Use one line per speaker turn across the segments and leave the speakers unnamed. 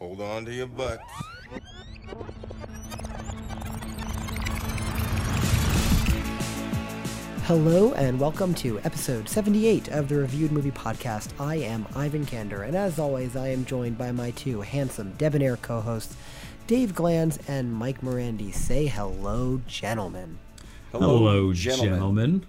Hold on to your butts.
Hello and welcome to episode 78 of the Reviewed Movie Podcast. I am Ivan Kander, and as always, I am joined by my two handsome, debonair co hosts, Dave Glanz and Mike Morandi. Say hello, gentlemen.
Hello, gentlemen.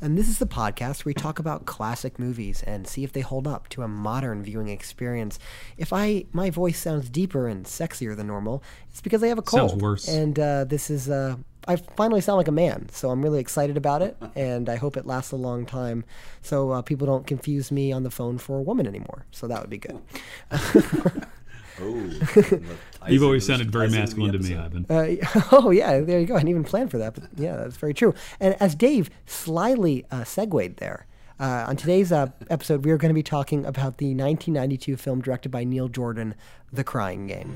And this is the podcast where we talk about classic movies and see if they hold up to a modern viewing experience. If I my voice sounds deeper and sexier than normal, it's because I have a cold.
Sounds worse.
And uh, this is uh, I finally sound like a man, so I'm really excited about it, and I hope it lasts a long time, so uh, people don't confuse me on the phone for a woman anymore. So that would be good.
Oh,
You've always sounded very masculine to me, Ivan.
Uh, oh yeah, there you go. I didn't even plan for that, but yeah, that's very true. And as Dave slyly uh, segued there, uh, on today's uh, episode, we are going to be talking about the 1992 film directed by Neil Jordan, The Crying Game.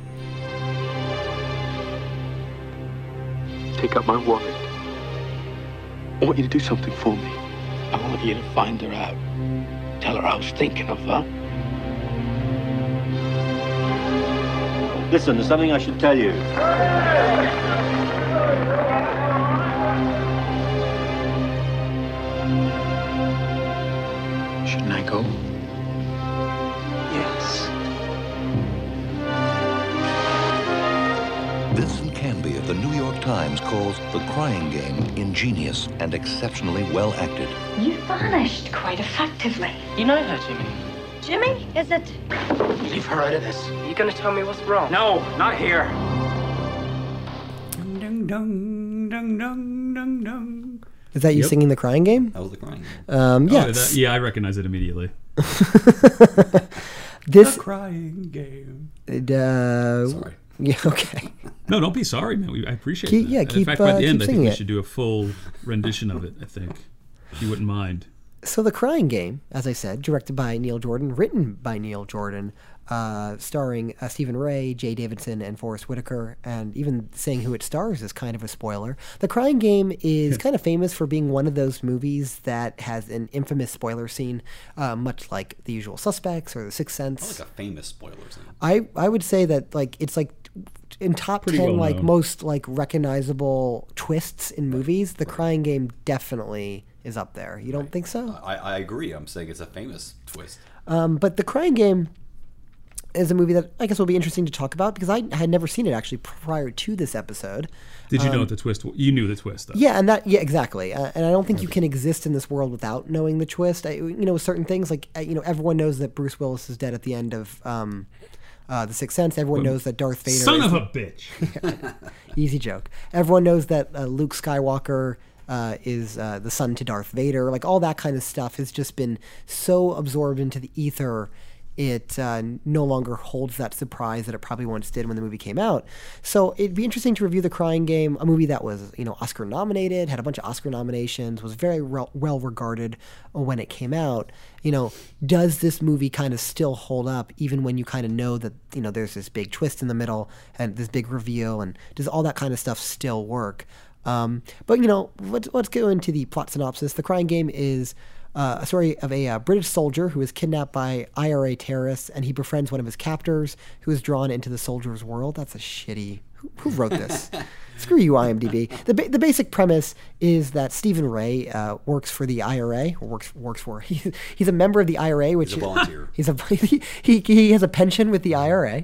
Take out my wallet. I want you to do something for me.
I want you to find her out. Tell her I was thinking of her.
Listen, there's something I should tell you.
Shouldn't I go?
Yes.
Vincent Canby of the New York Times calls The Crying Game ingenious and exceptionally well acted.
You vanished quite effectively.
You know her, Jimmy.
Jimmy, is it?
Leave her out of this. Are You gonna tell me what's wrong?
No, not here.
Dun, dun, dun, dun, dun, dun.
Is that you
Yep.
singing The Crying Game?
That was the crying.
Um,
Oh,
yes.
that- yeah, I recognize it immediately.
This.
Crying game.
Uh,
Sorry.
Yeah. Okay.
No, don't be sorry, man. We, I appreciate
Keep-
that.
yeah,
In
keep,
fact, by
uh,
the end, I think we
it.
should do a full rendition of it. I think, if you wouldn't mind.
So The Crying Game, as I said, directed by Neil Jordan, written by Neil Jordan, uh, starring uh, Stephen Rea, Jaye Davidson, and Forest Whitaker, and even saying who it stars is kind of a spoiler. The Crying Game is kind of famous for being one of those movies that has an infamous spoiler scene, uh, much like The Usual Suspects or The Sixth Sense.
Like a famous spoiler scene.
I I would say that like it's like in top
Pretty
ten
well
like
known.
most like recognizable twists in movies. The Crying Game definitely is up there. You don't think so?
I, I agree. I'm saying it's a famous twist.
Um, but The Crying Game is a movie that I guess will be interesting to talk about because I had never seen it actually prior to this episode.
Did you know the twist? You knew the twist, though.
Um, Yeah, and that yeah exactly, uh, and I don't think you can exist in this world without knowing the twist. I, you know, certain things like uh, you know everyone knows that Bruce Willis is dead at the end of um, uh, the Sixth Sense. Everyone knows that Darth Vader.
Son
is
of a bitch.
Easy joke. Everyone knows that uh, Luke Skywalker uh, is uh, the son to Darth Vader. Like all that kind of stuff has just been so absorbed into the ether. It uh, no longer holds that surprise that it probably once did when the movie came out. So it'd be interesting to review The Crying Game, a movie that was you know Oscar nominated, had a bunch of Oscar nominations, was very re- well regarded when it came out. You know, does this movie kind of still hold up even when you kind of know that you know there's this big twist in the middle and this big reveal, and does all that kind of stuff still work? Um, but you know, let's, let's go into the plot synopsis. The Crying Game is uh, a story of a uh, British soldier who is kidnapped by IRA terrorists, and he befriends one of his captors, who is drawn into the soldier's world. That's a shitty. Who, who wrote this? Screw you, IMDb. The, ba- the basic premise is that Stephen Rea uh, works for the IRA, or works works for. He, he's a member of the IRA, which
He's a volunteer.
He's a he, he has a pension with the IRA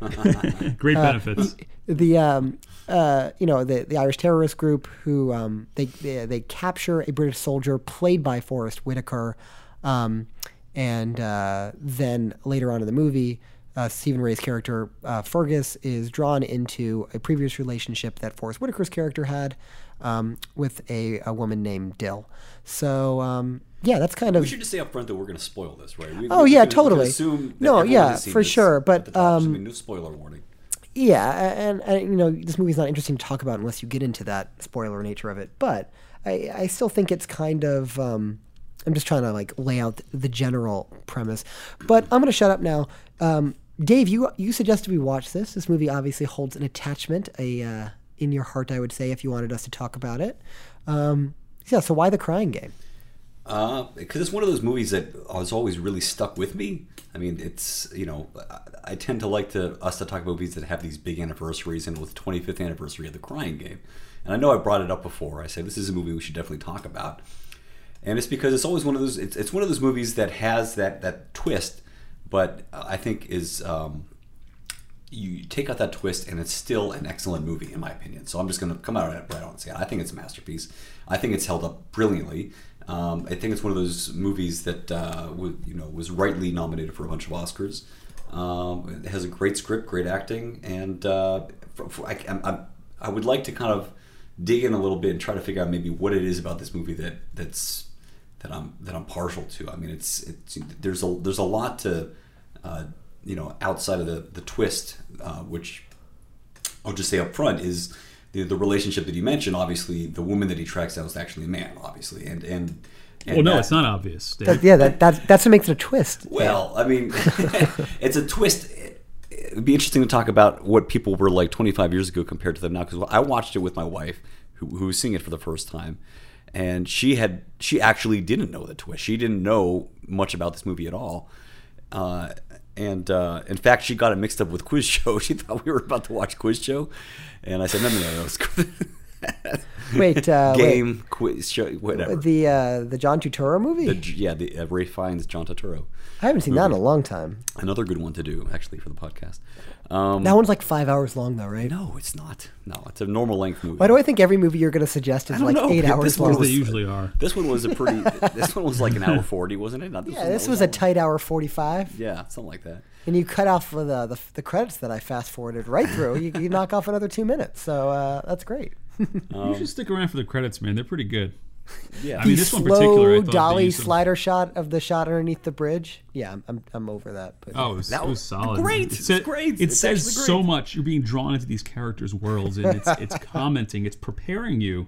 Great
Uh,
benefits.
the um, uh, you know the the Irish terrorist group who um, they, they they capture a British soldier played by Forest Whitaker, um, and uh, then later on in the movie, uh, Stephen Rea's character uh, Fergus is drawn into a previous relationship that Forest Whitaker's character had um, with a, a woman named Dill. So um, yeah, that's kind of
We should just say up front that we're going to spoil this, right? We,
Oh, yeah,
can- we can
totally. No, yeah, for sure, but,
the top, so
um,
no spoiler warning.
Yeah, and, and you know this movie's not interesting to talk about unless you get into that spoiler nature of it. But I, I still think it's kind of. Um, I'm just trying to like lay out the general premise. But I'm gonna shut up now. Um, Dave, you you suggested we watch this. This movie obviously holds an attachment, a uh, in your heart, I would say, if you wanted us to talk about it. Um, yeah. So why the Crying Game?
Because it's one of those movies that has always really stuck with me. I mean, it's you know, I, I tend to like to us to talk about movies that have these big anniversaries, and with 25th anniversary of The Crying Game, and I know I brought it up before. I said this is a movie we should definitely talk about, and it's because it's always one of those. It's, it's one of those movies that has that that twist, but I think is. Um, you take out that twist and it's still an excellent movie in my opinion. So I'm just going to come out on it right out and say. I think it's a masterpiece. I think it's held up brilliantly. Um, I think it's one of those movies that uh, w- you know was rightly nominated for a bunch of Oscars. Um, it has a great script, great acting, and uh, for, for, I, I'm, I would like to kind of dig in a little bit and try to figure out maybe what it is about this movie that that's that I'm that I'm partial to. I mean, it's it's there's a there's a lot to uh, you know outside of the the twist, uh, which I'll just say up front is the, the relationship that you mentioned. Obviously, the woman that he tracks down is actually a man, obviously, and and. and
Well, no,
that-
it's not obvious.
That, yeah, that, that that's what makes it a twist.
well, I mean, it's a twist. It would be interesting to talk about what people were like 25 years ago compared to them now. Because I watched it with my wife, who, who was seeing it for the first time, and she had she actually didn't know the twist. She didn't know much about this movie at all. Uh, and uh, in fact, she got it mixed up with Quiz Show. She thought we were about to watch Quiz Show, and I said, "No, no, no, no
Wait, uh, wait.
game quiz show, whatever."
The uh, the John Turturro movie.
The- yeah, the uh, Ralph Fiennes, John Turturro.
I haven't seen that in a long time.
Another good one to do, actually, for the podcast. Um,
That one's like five hours long, though, right?
no, it's not. No, it's a normal length movie.
Why do I think every movie you're going to suggest is like
know.
eight
This
hours
one
long?
They usually are.
This one was a pretty. this one was like an hour forty, wasn't it? Not
yeah,
one
this
that
was a
long.
tight hour forty-five,
Yeah, something like that.
and you cut off the the, the credits that I fast forwarded right through. you, you knock off another two minutes, so uh, that's great.
You um, should stick around for the credits, man. They're pretty good.
Yeah,
I mean,
the
this one
slow
particular, I thought they
dolly
used some-
slider shot of the shot underneath the bridge. Yeah, I'm I'm, I'm over that. But
Oh, it was,
That
it was
was
solid.
great.
It
It's great.
It
It's
says
actually
so much. You're being drawn into these characters' worlds, and it's it's commenting. It's preparing you.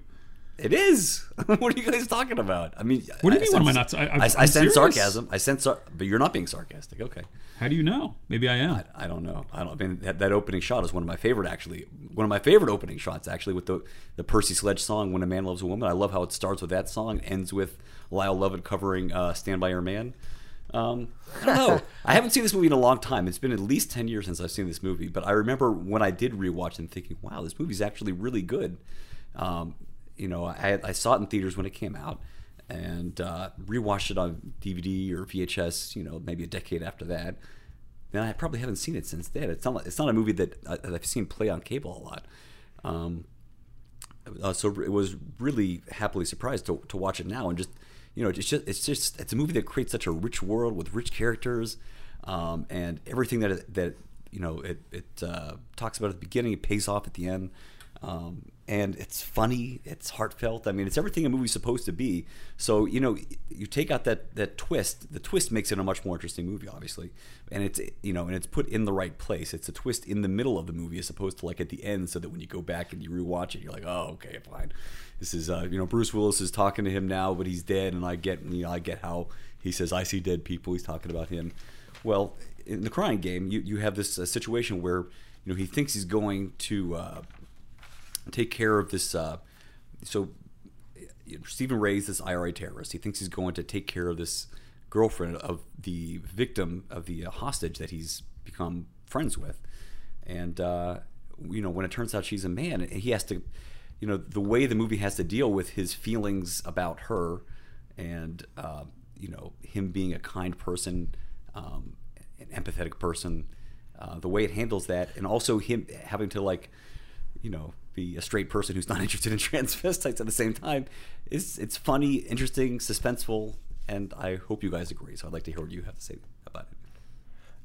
it is. what are you guys talking about? I mean,
What do you
I
mean, what am I
sense-
not- I-
I,
I'm
I sense
serious.
sarcasm. I sense, sar- but you're not being sarcastic. Okay.
How do you know? Maybe I am.
I, I don't know. I don't. I mean, that, that opening shot is one of my favorite. Actually, one of my favorite opening shots. Actually, with the the Percy Sledge song "When a Man Loves a Woman." I love how it starts with that song, ends with Lyle Lovett covering uh, "Stand by Your Man." Um, I don't know. I haven't seen this movie in a long time. It's been at least ten years since I've seen this movie. But I remember when I did rewatch it, thinking, "Wow, this movie's actually really good." Um, you know, I, I saw it in theaters when it came out, and uh, rewatched it on DVD or VHS. You know, maybe a decade after that. And I probably haven't seen it since then. It's not. It's not a movie that, I, that I've seen play on cable a lot. Um, uh, so it was really happily surprised to, to watch it now and just you know it's just it's just it's a movie that creates such a rich world with rich characters um, and everything that it, that you know it it uh, talks about at the beginning it pays off at the end um, and it's funny it's heartfelt. I mean it's everything a movie's supposed to be. So you know you take out that that twist the twist makes it a much more interesting movie obviously. And it's you know and it's put in the right place. It's a twist in the middle of the movie as opposed to like at the end so that when you go back and you rewatch it you're like oh okay fine. This is uh, you know Bruce Willis is talking to him now but he's dead and I get you know I get how he says I see dead people. He's talking about him. Well in the crying game you, you have this uh, situation where you know he thinks he's going to uh, take care of this uh, so Stephen Rea's this IRA terrorist. He thinks he's going to take care of this girlfriend of the victim of the uh, hostage that he's become friends with, and uh, you know when it turns out she's a man, he has to, you know, the way the movie has to deal with his feelings about her, and uh, you know him being a kind person, um, an empathetic person, uh, the way it handles that, and also him having to like you know, be a straight person who's not interested in transvestites at the same time. It's it's funny, interesting, suspenseful, and I hope you guys agree. So I'd like to hear what you have to say about it.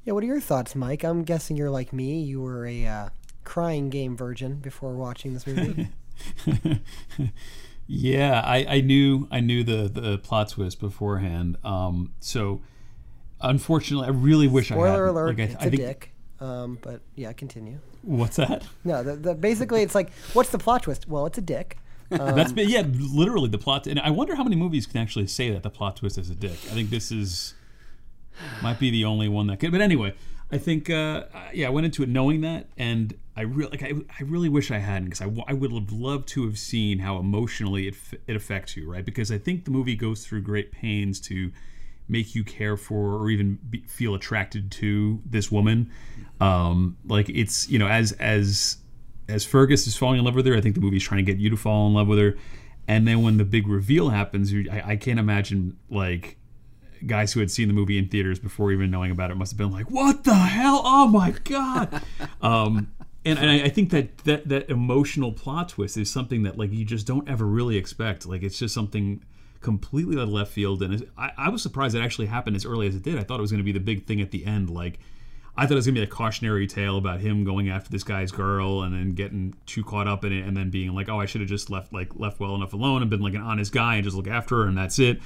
yeah, what are your thoughts, Mike? I'm guessing you're like me. You were a uh, crying game virgin before watching this movie.
Yeah, I, I knew I knew the the plot twist beforehand. Um, so unfortunately, I really wish I
Spoiler
hadn't.
alert:
Like, I,
it's
I
a
think,
dick. Um, but yeah, continue.
What's that?
No, the, the, basically it's like, what's the plot twist? Well, it's a dick. Um,
That's yeah, literally the plot. And I wonder how many movies can actually say that the plot twist is a dick. I think this is might be the only one that could. But anyway, I think, uh, yeah, I went into it knowing that, and I really, like, I, I really wish I hadn't, because I, w- I would have loved to have seen how emotionally it f- it affects you, right? Because I think the movie goes through great pains to make you care for or even be, feel attracted to this woman. Um, like it's you know as as as Fergus is falling in love with her, I think the movie's trying to get you to fall in love with her. And then when the big reveal happens, you, I, I can't imagine like guys who had seen the movie in theaters before even knowing about it must have been like, "What the hell? Oh my god!" um, and, and I, I think that, that that emotional plot twist is something that like you just don't ever really expect. Like it's just something completely out left field. And I, I was surprised it actually happened as early as it did. I thought it was going to be the big thing at the end. Like I thought it was gonna be a cautionary tale about him going after this guy's girl and then getting too caught up in it and then being like, oh, I should have just left like left well enough alone and been like an honest guy and just look after her and that's it.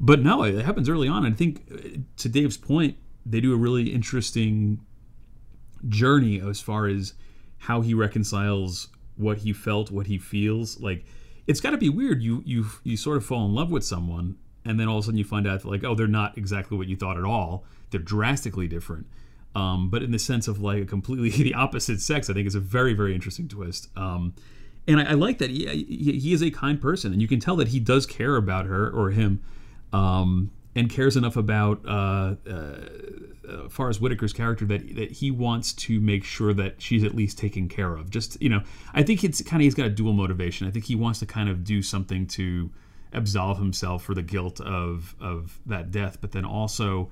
But no, it happens early on. And I think uh, to Dave's point, they do a really interesting journey as far as how he reconciles what he felt, what he feels. Like it's got to be weird. You you you sort of fall in love with someone, and then all of a sudden you find out that like, oh, they're not exactly what you thought at all. They're drastically different. Um, but in the sense of like a completely the opposite sex, I think is a very very interesting twist. Um, and I, I like that he, he he is a kind person, and you can tell that he does care about her or him, um, and cares enough about uh, uh, uh, as Whitaker's character that that he wants to make sure that she's at least taken care of. Just you know, I think it's kind of he's got a dual motivation. I think he wants to kind of do something to absolve himself for the guilt of of that death, but then also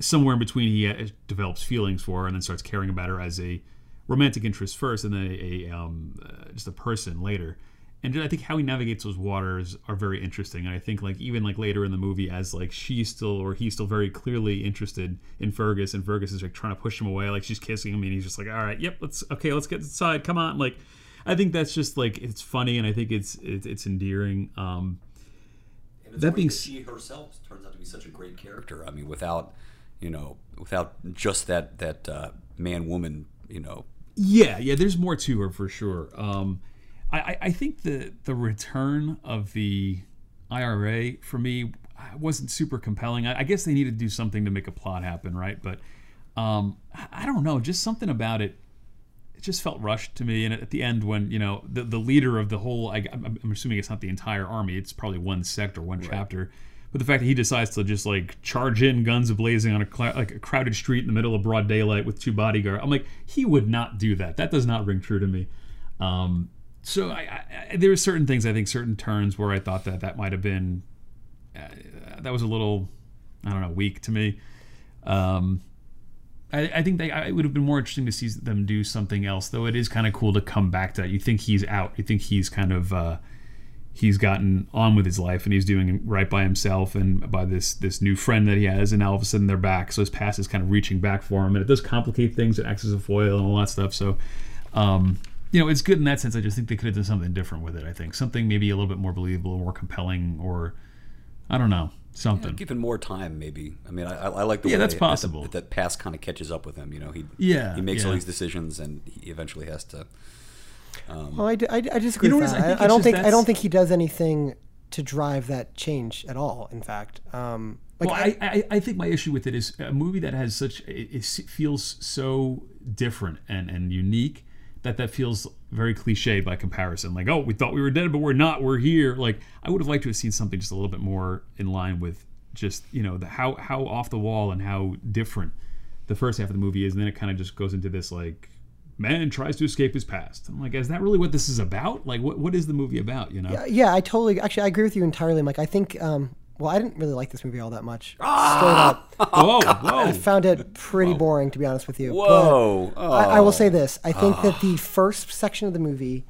somewhere in between he uh, develops feelings for her and then starts caring about her as a romantic interest first and then a, a um, uh, just a person later and i think how he navigates those waters are very interesting and i think like even like later in the movie as like she's still or he's still very clearly interested in fergus and fergus is like trying to push him away like she's kissing him and he's just like all right yep let's okay let's get inside come on like i think that's just like it's funny and i think it's it's, it's endearing um that being
she herself turns out to be such a great character. I mean, without you know, without just that that uh, man woman, you know,
Yeah, yeah. There's more to her for sure. Um, I, I- think the the return of the IRA for me wasn't super compelling. I, I guess they needed to do something to make a plot happen, right? But um, I- don't know. Just something about it. It just felt rushed to me. And at the end, when you know the the leader of the whole, I, I'm I'm assuming it's not the entire army. It's probably one sect or one chapter. But the fact that he decides to just like charge in, guns blazing on a cl- like a crowded street in the middle of broad daylight with two bodyguards, I'm like, he would not do that. That does not ring true to me. Um, so I, I, there were certain things I think certain turns where I thought that that might have been uh, that was a little I don't know weak to me. Um, I, I think they I, it would have been more interesting to see them do something else. Though it is kind of cool to come back to that. You think he's out. You think he's kind of uh, he's gotten on with his life and he's doing right by himself and by this this new friend that he has. And now all of a sudden they're back. So his past is kind of reaching back for him, and it does complicate things. It acts as a foil and all that stuff. So. Um, you know, it's good in that sense. I just think they could have done something different with it. I think something maybe a little bit more believable, more compelling, or I don't know, something.
given more time, maybe. I mean, I, I I like the
Yeah,
way
that's possible.
That, that past kind of catches up with him. You know, he
Yeah,
he makes all these decisions, and he eventually has to. Um,
Well, I, d- I d- I disagree
You know
with
what it is?
that.
I
I,
think
I
it's
don't think I don't think he does anything to drive that change at all. In fact, um, like
well, I, I, I think my issue with it is a movie that has such it, it feels so different and, and unique that that feels very cliche by comparison. Like, oh, we thought we were dead, but we're not. We're here. Like, I would have liked to have seen something just a little bit more in line with just you know the how how off the wall and how different the first half of the movie is, and then it kind of just goes into this like man tries to escape his past. I'm like, is that really what this is about? Like, what what is the movie about? You know?
Yeah, yeah, I totally. Actually, I agree with you entirely, Mike. I think. Um, well, I didn't really like this movie all that much. Straight up,
Whoa, whoa.
I found it pretty boring, to be honest with you.
Whoa.
But I, I will
Oh.
say this: I think that the first section of the movie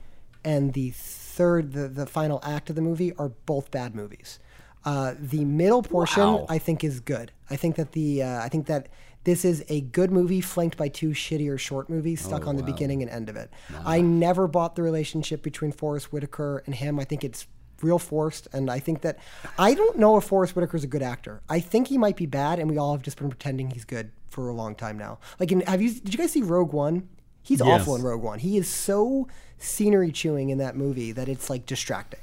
and the third, the, the final act of the movie, are both bad movies. Uh, the middle portion,
Wow.
I think, is good. I think that the uh, I think that this is a good movie flanked by two shittier short movies stuck on the beginning and end of it. I never bought the relationship between Forest Whitaker and him. I think it's real forced, and I think that I don't know if Forest Whitaker is a good actor. I think he might be bad, and we all have just been pretending he's good for a long time now. Like, in, have you did you guys see Rogue One? He's awful in Rogue One. He is so scenery chewing in that movie that it's like distracting.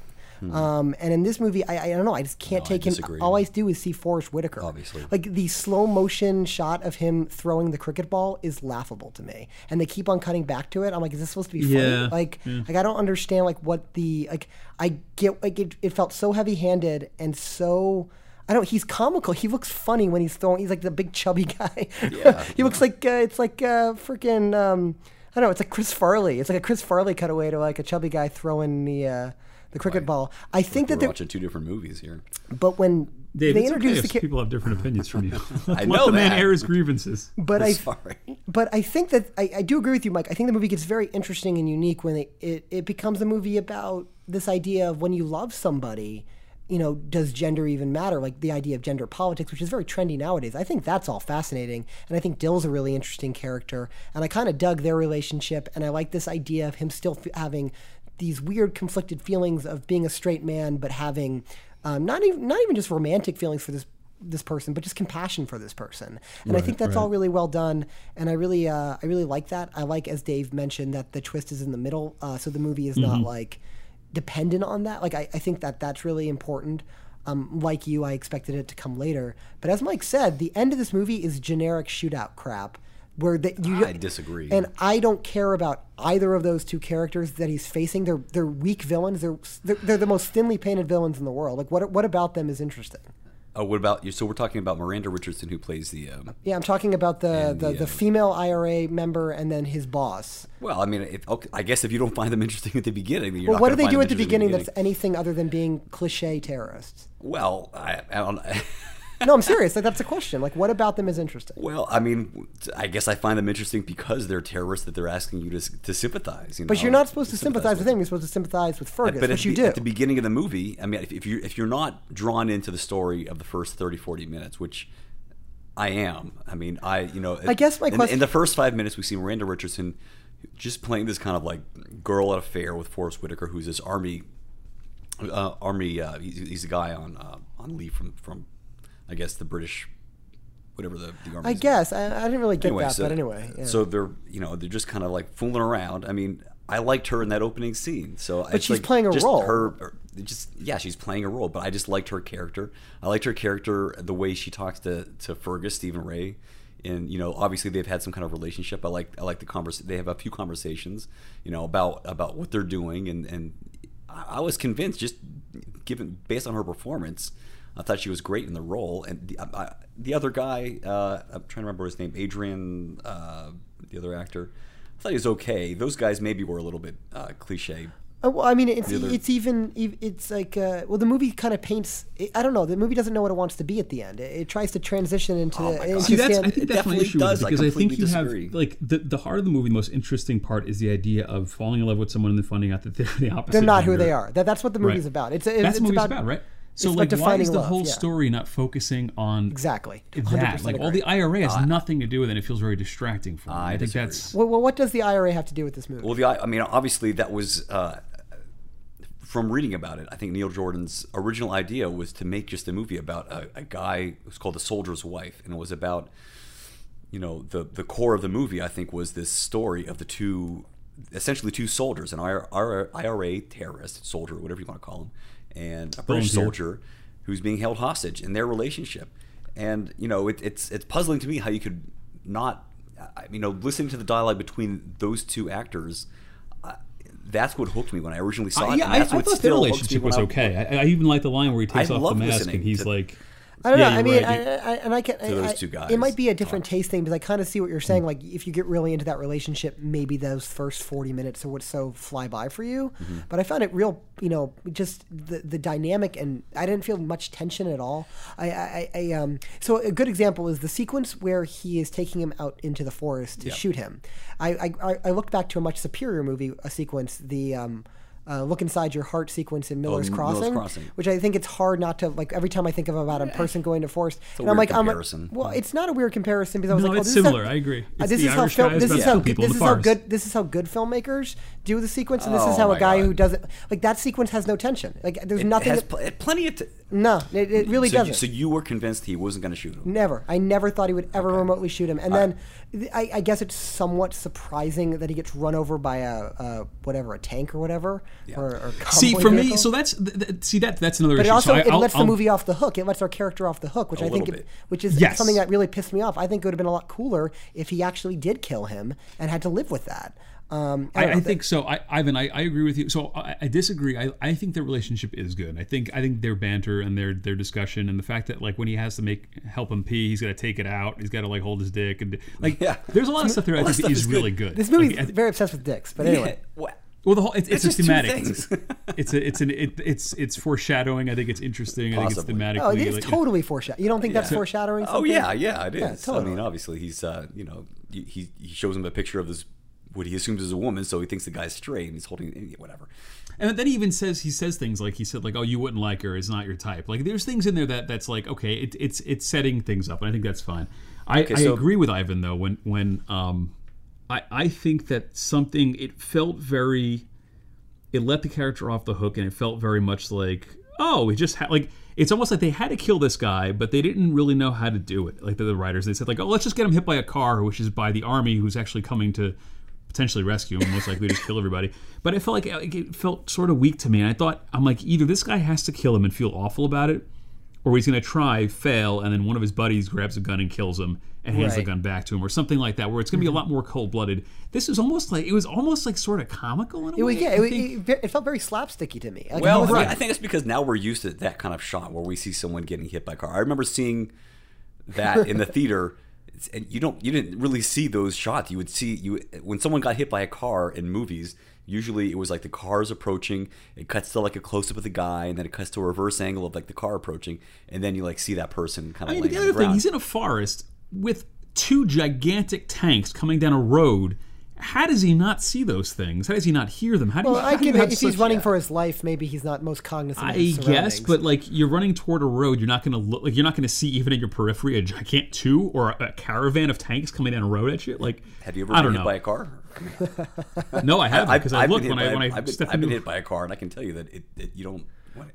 Um, and in this movie, I, I don't know. I just can't
No,
take him. All I do is see Forest Whitaker.
Obviously.
like the slow motion shot of him throwing the cricket ball is laughable to me, and they keep on cutting back to it. I'm like, is this supposed to be funny?
Yeah,
Like,
yeah.
like I don't understand like what the like. I get like it, it felt so heavy handed and so. I don't. He's comical. He looks funny when he's throwing. He's like the big chubby guy.
Yeah,
he looks like uh, it's like uh, freaking. Um, I don't know. It's like Chris Farley. It's like a Chris Farley cutaway to like a chubby guy throwing the uh, the cricket ball. I think
We're
that, they're,
watching two different movies here.
but when
Dave,
they
it's okay
introduce the kid,
people have different opinions from you.
I
Let
know
the man
that.
air his grievances.
but I
Sorry.
but I think that I, I do agree with you, Mike. I think the movie gets very interesting and unique when it, it, it becomes a movie about this idea of when you love somebody, you know, does gender even matter? Like the idea of gender politics, which is very trendy nowadays. I think that's all fascinating. And I think Dill's a really interesting character. And I kind of dug their relationship. And I like this idea of him still f- having these weird conflicted feelings of being a straight man, but having um, not even not even just romantic feelings for this this person, but just compassion for this person. And I think that's all really well done. And I really, uh, I really like that. I like, as Dave mentioned, that the twist is in the middle, uh, so the movie is not like dependent on that. Like I, I think that that's really important. Um, like you, I expected it to come later. But as Mike said, the end of this movie is generic shootout crap. Where that you
I disagree.
and I don't care about either of those two characters that he's facing. They're they're weak villains. They're they're, they're the most thinly painted villains in the world. Like what what about them is interesting?
Oh, what about you? So we're talking about Miranda Richardson, who plays the. Um,
Yeah, I'm talking about the the,
the,
the
uh,
female IRA member and then his boss.
well, I mean, if, okay, I guess if you don't find them interesting at the beginning, then you're
Well, what do they do at the
interesting
beginning that's anything other than being cliche terrorists?
Well, I, I don't.
No, I'm serious. Like, that's a question. Like, what about them is interesting?
Well, I mean, I guess I find them interesting because they're terrorists that they're asking you to, to sympathize. You
But you're not supposed to sympathize with him. You're supposed to sympathize with Fergus,
But
which you
the,
do.
at the beginning of the movie, I mean, if, if you if you're not drawn into the story of the first 30, 40 minutes, which I am, I mean, I you know,
I guess my
in,
question-
in the first five minutes, we see Miranda Richardson just playing this kind of like girl at a fair with Forest Whitaker, who's this army uh, army. Uh, he's, he's a guy on uh, on leave from from I guess the British, whatever the the army.
I guess I, I didn't really get
anyway,
that,
so,
but anyway. Yeah.
so they're you know they're just kind of like fooling around. I mean, I liked her in that opening scene. So but
she's playing a
just
role.
Her, just yeah, she's playing a role. But I just liked her character. I liked her character the way she talks to to Fergus Stephen Rea. And you know, obviously they've had some kind of relationship. I like I like the convers. They have a few conversations, you know, about about what they're doing, and and I I was convinced just given based on her performance. I thought she was great in the role, and the, I, I- the other guy, uh, I'm trying to remember his name, Adrian, uh, the other actor. I thought he was okay. Those guys maybe were a little bit uh, cliche.
Uh, well, I mean, it's
other-
it's even it's like uh, well, the movie kind of paints. I don't know. The movie doesn't know what it wants to be at the end. It, it tries to transition into.
Oh my God.
into
See, that's
stand-
I think
It
that's my
definitely
issue
does.
With it because I, think you
disagree.
have like the the heart of the movie. The most interesting part is the idea of falling in love with someone and then finding out that they're the opposite.
they're not who they are. That, that's what the movie's
Right.
about. It's, it's
That's
it's
what movie's
about,
about, right? So
it's
like,
about
why is the
love,
whole
yeah.
story not focusing on
exactly
that?
100%
Like all
agree.
the IRA has nothing to do with it. And it feels very distracting for me.
I
I, think that's
Well, well, what does the IRA have to do with this movie?
Well, the I mean, obviously that was uh, from reading about it. I think Neil Jordan's original idea was to make just a movie about a, a guy who was called the Soldier's Wife, and it was about you know the the core of the movie. I think was this story of the two, essentially two soldiers, an IRA, IRA terrorist soldier, whatever you want to call him, and a British
Volunteer.
soldier who's being held hostage in their relationship. And you know, it, it's it's puzzling to me how you could not, I- you know, listening to the dialogue between those two actors. Uh, that's what hooked me when I originally saw
Uh,
it.
yeah, I, I thought their
still hooks me
relationship was okay. I, I even like the line where he takes
I
off the mask and he's
to-
like,
I don't
yeah,
know. I mean,
right.
I, I, and I can.
To those two guys
It might be a different taste thing because I kind of see what you're saying. Like, if you get really into that relationship, maybe those first 40 minutes are what so fly by for you.
Mm-hmm.
But I found it real, you know, just the the dynamic, and I didn't feel much tension at all. I, I, I um. So a good example is the sequence where he is taking him out into the forest to shoot him. I, I I- I looked back to a much superior movie, a sequence, the um. Uh, look inside your heart sequence in Miller's,
Oh, Miller's
Crossing,
Crossing.
which I think it's hard not to like. Every time I think of about a person going to forest,
a
and I'm
weird
like, I'm like,
comparison.
well, it's not a weird comparison because I was
No,
like, oh,
it's
this is how-
similar. I agree.
uh, this
the
is how film. This is how
two people in
this is how good this is how good filmmakers do the sequence, and this is
Oh
how a guy
God.
who doesn't like that sequence has no tension. Like there's
It
nothing.
has
that-
pl- plenty of. T-
no, it, it really
so,
doesn't.
so you were convinced he wasn't going to shoot him.
Never. I never thought he would ever remotely shoot him. And then th- I, I guess it's somewhat surprising that he gets run over by a, a whatever a tank or whatever. Or, or
See,
convoy
for me, so that's th- th- see that that's another
But it
issue.
also
so I,
it
I'll-
lets the
I'll-
movie off the hook. It lets our character off the hook, which
A
I think,
little
it, which is
Yes.
something that really pissed me off. I think it would have been a lot cooler if he actually did kill him and had to live with that. Um,
I,
don't know,
I
that-
think so. I, Ivan, I, I agree with you. So I, I disagree. I, I think their relationship is good. I think I think their banter and their their discussion and the fact that like when he has to make help him pee, he's got to take it out. He's got to like hold his dick and like
Yeah.
there's a lot of stuff there. I think
stuff
is
is
really
good.
good.
this movie's
Like, I-
very obsessed with dicks. But anyway,
Yeah, what?
Well, the whole it's, it's,
It's
a thematic. it's a it's an it, it's it's foreshadowing. I think it's interesting. I think it's thematic.
oh, it's
like,
totally foreshadowing. You don't think that's
Yeah.
foreshadowing?
Oh
something?
yeah, yeah, it is.
Yeah, totally.
I mean, obviously, he's uh, you know, he he shows him a picture of this what he assumes is a woman, so he thinks the guy's straight, and he's holding whatever.
And then he even says he says things like he said like oh you wouldn't like her it's not your type like there's things in there that that's like okay it, it's it's setting things up and I think that's fine. I, I
so-
agree with Ivan though when when um I I think that something it felt very it let the character off the hook and it felt very much like oh we just had like it's almost like they had to kill this guy but they didn't really know how to do it like the, the writers. They said like oh let's just get him hit by a car which is by the army who's actually coming to potentially rescue him most likely just kill everybody. But i felt like it it felt sort of weak to me and i thought i'm like either this guy has to kill him and feel awful about it or he's going to try fail and then one of his buddies grabs a gun and kills him and hands the gun back to him or something like that where it's going to be a mm-hmm. lot more cold-blooded this is almost like it was almost like sort of comical in a
It,
way
yeah, it, it, it felt very slapsticky to me. Like,
Well,
wasn't-
I think it's because now we're used to that kind of shot where we see someone getting hit by a car. I remember seeing that in the theater, and you don't, you didn't really see those shots. You would see you when someone got hit by a car in movies. Usually, it was like the car's approaching. It cuts to like a close up of the guy, and then it cuts to a reverse angle of like the car approaching, and then you like see that person kind
I
of.
mean, but the other thing, he's in a forest with two gigantic tanks coming down a road. How does he not see those things? How does he not hear them? How do
well,
you,
I
how do you have
if he's
such-
running for his life, maybe he's not most cognizant. of
I
his
guess, but like you're running toward a road, you're not going to look like you're not going to see even in your periphery a gigantic two or a, a caravan of tanks coming down a road at you. Like,
Have you ever
I
been hit
know.
by a car?
no, I haven't because I
I've
looked
been
when
hit
I
by-
when I
I've been, I've been hit by a car, and I can tell you that it, it you don't.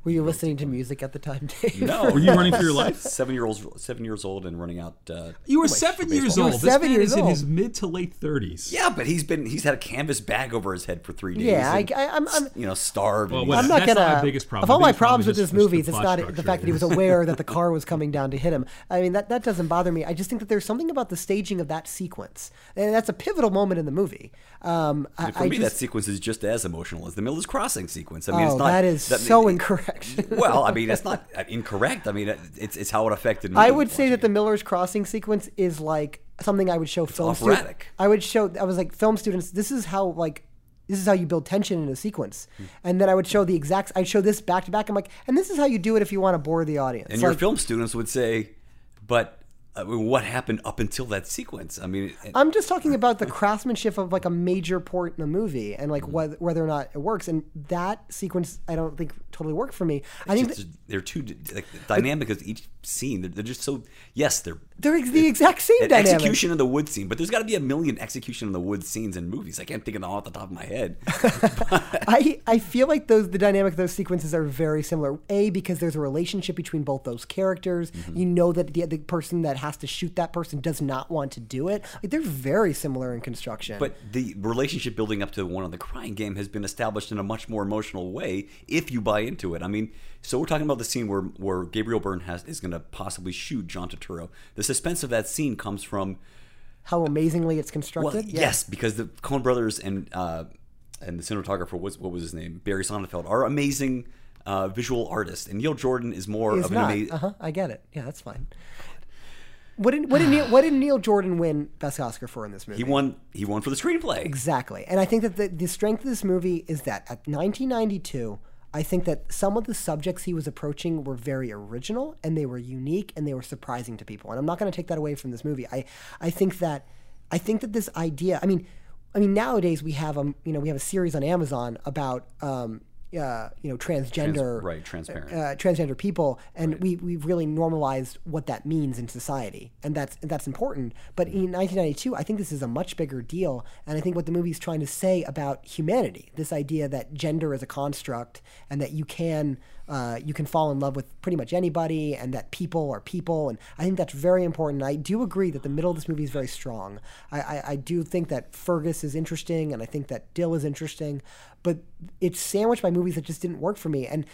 Were you listening to music at the time, Dave?
No,
Were you running for your life?
Seven year old, seven years old, and running out. Uh,
You were seven years old.
You
This
seven
man
years
is in
old.
his mid to late thirties.
Yeah, but he's been he's had a canvas bag over his head for three days.
Yeah, I,
and,
I, I'm, I'm,
you know starved.
Well,
and
what-
I'm not
That's
gonna.
not my biggest problem.
Of all
My
my
biggest problem
problems with
is
this
just the
movie, it's
plot
not the
structure.
fact that he was aware that the car was coming down to hit him. I mean, that that doesn't bother me. I just think that there's something about the staging of that sequence, and that's a pivotal moment in the movie. Um, I,
for
I
me, that sequence is just as emotional as the Miller's Crossing sequence. I mean,
oh,
it's not
that is
that-
so
it- well, I mean, it's not incorrect. I mean, it's it's how it affected me.
I would say that the. Miller's Crossing sequence is like something I would show film students. I would show. I was like film students. This is how like. This is how you build tension in a sequence,
Hmm.
and then I would show the exact. I'd show this back to back. I'm like, and this is how you do it if you want to bore the audience.
and your
Like,
film students would say, but uh, what happened up until that sequence? I mean, it-
I'm just talking about the craftsmanship of like a major port in the movie and like whether whether or not it works. And that sequence, I don't think totally worked for me. I think
just-
that
they're too like, dynamic as each scene. They're, they're just so yes, they're
they're the exact same
an
dynamic.
execution of the wood scene, but there's got to be a million execution of the wood scenes in movies. I can't think of them all off the top of my head.
I, I feel like those the dynamic of those sequences are very similar. A because there's a relationship between both those characters.
Mm-hmm.
You know that the, the person that has to shoot that person does not want to do it. Like they're very similar in construction.
But the relationship building up to the one on the crying game has been established in a much more emotional way if you buy into it. I mean, so we're talking about the scene where where Gabriel Byrne has is going to possibly shoot John Turturro. The suspense of that scene comes from
how amazingly it's
well,
constructed. Yeah.
yes, because the Coen brothers and uh, and the cinematographer was what was his name Barry Sonnenfeld are amazing uh, visual artists, and Neil Jordan is more of an amazing.
Uh huh. I get it. Yeah, that's fine. What did what did Neil, what did Neil Jordan win Best Oscar for in this movie?
He won. He won for the screenplay.
Exactly. And I think that the, the strength of this movie is that at 1992, I think that some of the subjects he was approaching were very original and they were unique and they were surprising to people. And I'm not going to take that away from this movie. I, I think that I think that this idea, I mean, I mean nowadays we have um you know we have a series on Amazon about um uh, you know transgender
right, transparent.
uh, transgender people, and we we've really normalized what that means in society, and that's that's important. But in 1992, I think this is a much bigger deal, and I think what the movie's trying to say about humanity, this idea that gender is a construct, and that you can uh, you can fall in love with pretty much anybody, and that people are people, and I think that's very important. I do agree that the middle of this movie is very strong. I, I, I do think that Fergus is interesting, and I think that Dill is interesting, but it's sandwiched by movies that just didn't work for me, and.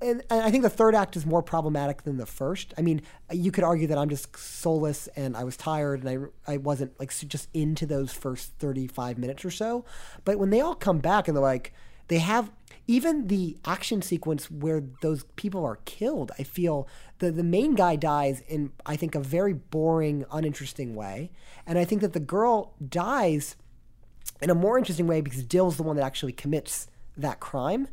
And, I think the third act is more problematic than the first. I mean, you could argue that I'm just soulless and I was tired and I, I wasn't like just into those first 35 minutes or so. But when they all come back and they're like, they have even the action sequence where those people are killed. I feel the the main guy dies in I think a very boring, uninteresting way, and I think that the girl dies in a more interesting way because Dill's the one that actually commits that crime.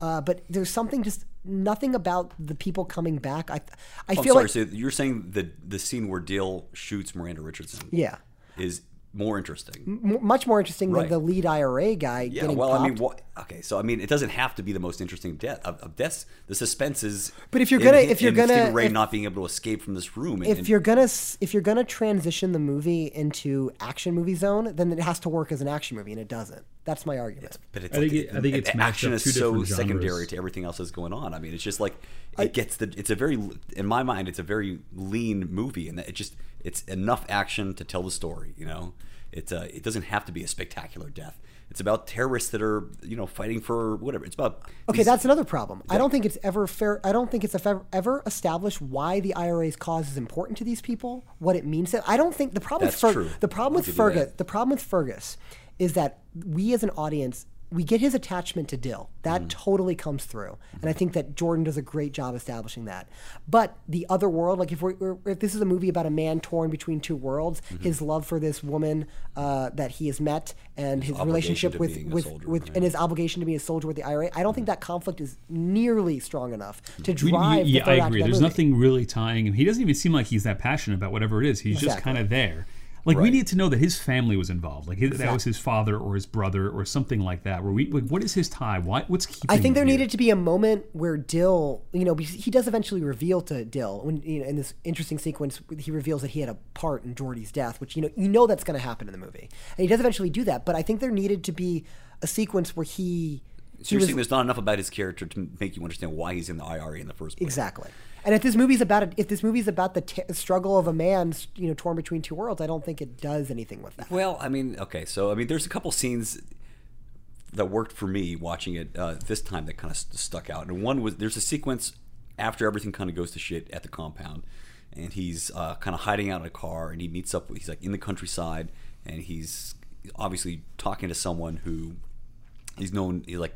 Uh, but there's something just nothing about the people coming back. I I
Oh, I'm
feel
sorry.
like
so you're saying the the scene where Dill shoots Miranda Richardson
yeah,
is more interesting.
m- much more interesting
Right.
than the lead IRA guy
Yeah, well,
popped.
I mean, what, okay, so I mean, it doesn't have to be the most interesting death of, of deaths. The suspense is,
But if you're gonna-
hi-
if you're gonna-
Stephen Rea
if-
not being able to escape from this room, and,
if
and-
you're gonna if you're gonna transition the movie into action movie zone, then it has to work as an action movie, and it doesn't. That's my argument.
but it's
I think
like,
it- I think it's
action is
two
so secondary to everything else that's going on. I mean, it's just like it gets the. It's a very, in my mind, it's a very lean movie, and it just it's enough action to tell the story. You know, it's uh, it doesn't have to be a spectacular death. It's about terrorists that are you know fighting for whatever. It's about
Okay,
these-
that's another problem. I don't think it's ever fair. I don't think it's ever, ever established why the IRA's cause is important to these people, what it means. To, I don't think the problem
That's
with Fer-
true.
the problem with
give
Fergus, the problem with Fergus, is that we as an audience we get his attachment to Dill. That
Mm-hmm.
totally comes through, and I think that Jordan does a great job establishing that. But the other world, like if we're, we're- if this is a movie about a man torn between two worlds,
Mm-hmm.
his love for this woman uh, that he has met and his,
obligation
relationship with with,
soldier,
with
right.
and his obligation to be a soldier with the IRA. I don't think that conflict is nearly strong enough to
We-
drive.
yeah,
the third
I agree. There's
movie.
nothing really tying him. He doesn't even seem like he's that passionate about whatever it is. He's just kind of there. Like we need to know that his family was involved. Like his, that was his father or his brother or something like that. Where we, like, what is his tie? Why, what's keeping?
I think
him
there
here?
needed to be a moment where Dill, you know, he does eventually reveal to Dill when you know, in this interesting sequence, he reveals that he had a part in Jordy's death, which you know you know that's going to happen in the movie, and he does eventually do that. But I think there needed to be a sequence where he.
So
he
you're
was-
saying there's not enough about his character to make you understand why he's in the IRA in the first place.
Exactly. And if this movie's about if this movie's about the t- struggle of a man, you know, torn between two worlds, I don't think it does anything with that.
Well, I mean, okay, so I mean, there's a couple scenes that worked for me watching it uh, this time that kind of st- stuck out, and one was there's a sequence after everything kind of goes to shit at the compound, and he's uh, kind of hiding out in a car, and he meets up. He's like in the countryside, and he's obviously talking to someone who he's known like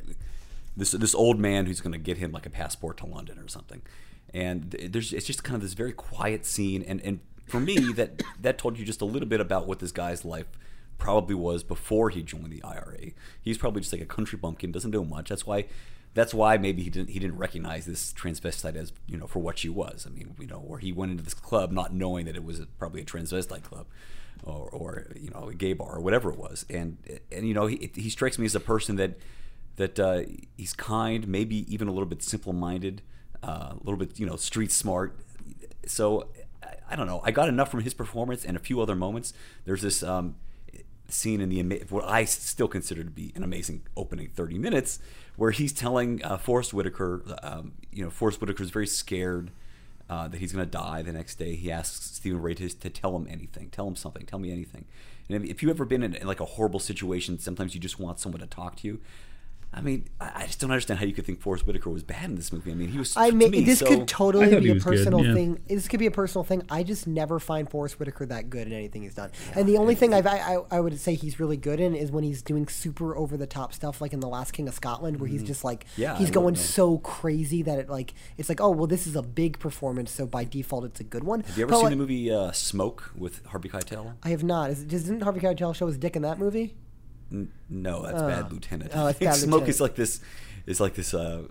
this this old man who's going to get him like a passport to London or something. And there's it's just kind of this very quiet scene, and and for me that that told you just a little bit about what this guy's life probably was before he joined the IRA. He's probably just like a country bumpkin, doesn't know much. That's why. That's why maybe he didn't he didn't recognize this transvestite as you know for what she was. I mean you know where he went into this club not knowing that it was probably a transvestite club, or, or you know a gay bar or whatever it was. And and you know he he strikes me as a person that that uh, he's kind, maybe even a little bit simple-minded, a little bit you know street smart. So I, don't know. I got enough from his performance and a few other moments. There's this um, scene in the what I still consider to be an amazing opening 30 minutes, where he's telling uh, Forest Whitaker, um, you know, Forest Whitaker's very scared. Uh, that he's going to die the next day. He asks Stephen Rea to, to tell him anything, tell him something, tell me anything. And if, if you've ever been in, in like a horrible situation, sometimes you just want someone to talk to you. I mean, I I just don't understand how you could think Forest Whitaker was bad in this movie. I mean, he was.
I
to
mean,
me,
this
so-
could totally be a
was good,
personal
yeah.
thing. This could be a personal thing. I just never find Forest Whitaker that good in anything he's done. and the only thing I've, I, I I would say he's really good in is when he's doing super over the top stuff, like in The Last King of Scotland, where he's just like,
Yeah,
he's
I
going so crazy that it like it's like, oh well, this is a big performance, so by default it's a good one.
Have you ever
But,
seen
like,
the movie uh, Smoke with Harvey Keitel?
I have not. Is, doesn't Harvey Keitel show his dick in that movie?
N- no, that's Bad Lieutenant.
Oh, it's Bad
Smoke
Lieutenant.
is like this. Is like this. Uh,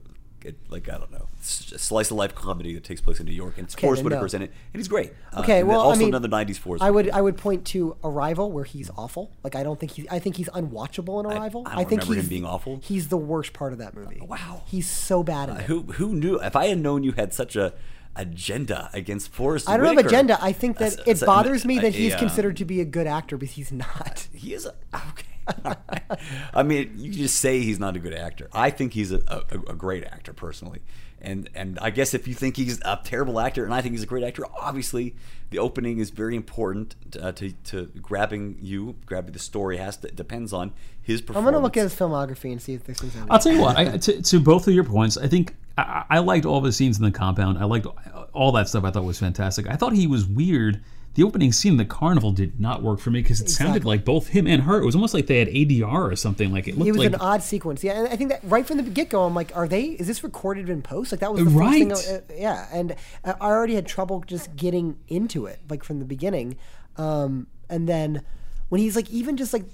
like I don't know, slice of life comedy that takes place in New York, and
Okay,
Forest
then no.
In it, and he's great. Uh,
Okay,
and
well,
also
I mean,
another '90s Forest.
I would
Whitaker.
I would point to Arrival, where he's awful. Like I don't think he's I think he's unwatchable in Arrival.
I don't
think
remember him
he's
being awful.
He's the worst part of that movie.
wow.
he's so bad at
Uh,
it.
who who knew? If I had known you had such a agenda against Forest,
I don't have
Whitaker,
agenda. I think that
that's-
it
that's a-
bothers me
a-
that he's
a, um,
considered to be a good actor, but he's not.
He is a, okay. I mean, you just say he's not a good actor. I think he's a, a, a great actor personally, and and I guess if you think he's a terrible actor, and I think he's a great actor, obviously the opening is very important uh, to, to grabbing you, grabbing the story. Has to, depends on his performance.
I'm gonna look at his filmography and see if there's things.
I'll tell you what. I, to, to both of your points, I think I, I liked all the scenes in the compound. I liked all that stuff. I thought was fantastic. I thought he was weird. The opening scene in the carnival did not work for me because it sounded like both him and her. It was almost like they had ADR or something. Like it looked
It was
like
an odd sequence, yeah. And I think that right from the get go, I'm like, are they? Is this recorded in post? Like that was the first thing. I- uh, yeah, and I already had trouble just getting into it, like from the beginning. Um, and then when he's like, even just like,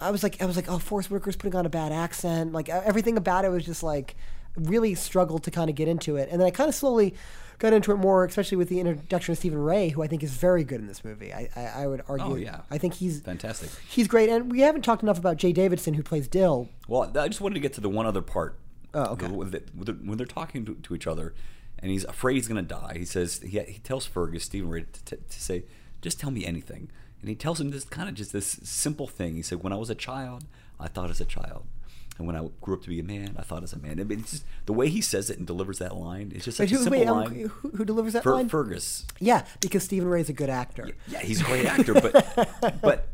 I was like, I was like, oh, Forest Worker's putting on a bad accent. Like everything about it was just like really struggled to kind of get into it. And then I kind of slowly got into it more, especially with the introduction of Stephen Rea, who I think is very good in this movie. I, I, I would oh, argue.
Oh, yeah.
I think he's
Fantastic.
He's great, and we haven't talked enough about Jaye Davidson, who plays Dill.
Well, I just wanted to get to the one other part.
Oh, okay.
When they- when they're, talking to, to each other, and he's afraid he's going to die, he says he, he tells Fergus Stephen Rea to, to, to say, "Just tell me anything." And he tells him this kind of just this simple thing. He said, "When I was a child, I thought as a child." And when I grew up to be a man, I thought as a man. I mean, it's just, the way he says it and delivers that line, it's just such a
who,
simple
wait, um,
line.
who, who delivers that
Fer-
line?
Fergus.
Yeah, because Stephen Rea's a good actor.
Yeah, he's a great actor, but but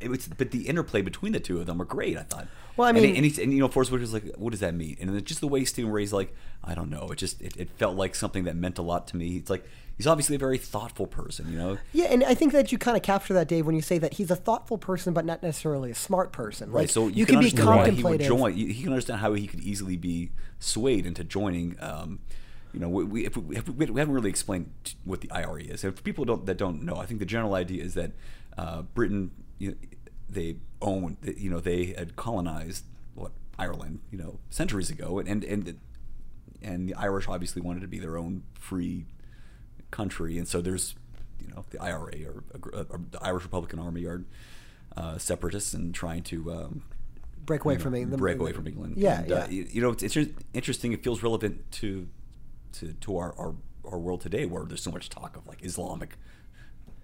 it was but the interplay between the two of them are great. I thought.
Well, I
And-
mean-
and, he's, and you know, Forest Whitaker's like, what does that mean? And then just the way Stephen Rea's like, I don't know. It just it, it felt like something that meant a lot to me. It's like he's obviously a very thoughtful person, you know.
Yeah, and I think that you kind of capture that, Dave, when you say that he's a thoughtful person, but not necessarily a smart person.
Right,
Like,
so you,
you
can,
can be
understand why he would join. He can understand how he could easily be swayed into joining. Um, you know, we, we, if we, if we, haven't really explained what the IRA is. And for people don't, that don't know, I think the general idea is that uh, Britain, you know, they own, you know, they had colonized what Ireland, you know, centuries ago, and and and, and the Irish obviously wanted to be their own free country, and so there's, you know, the IRA or, or the Irish Republican Army are uh, separatists and trying to um,
break away
you know,
from England.
break away from England.
Yeah,
and,
yeah.
Uh, you, you know, it's, it's interesting. It feels relevant to to to our, our our world today, where there's so much talk of like Islamic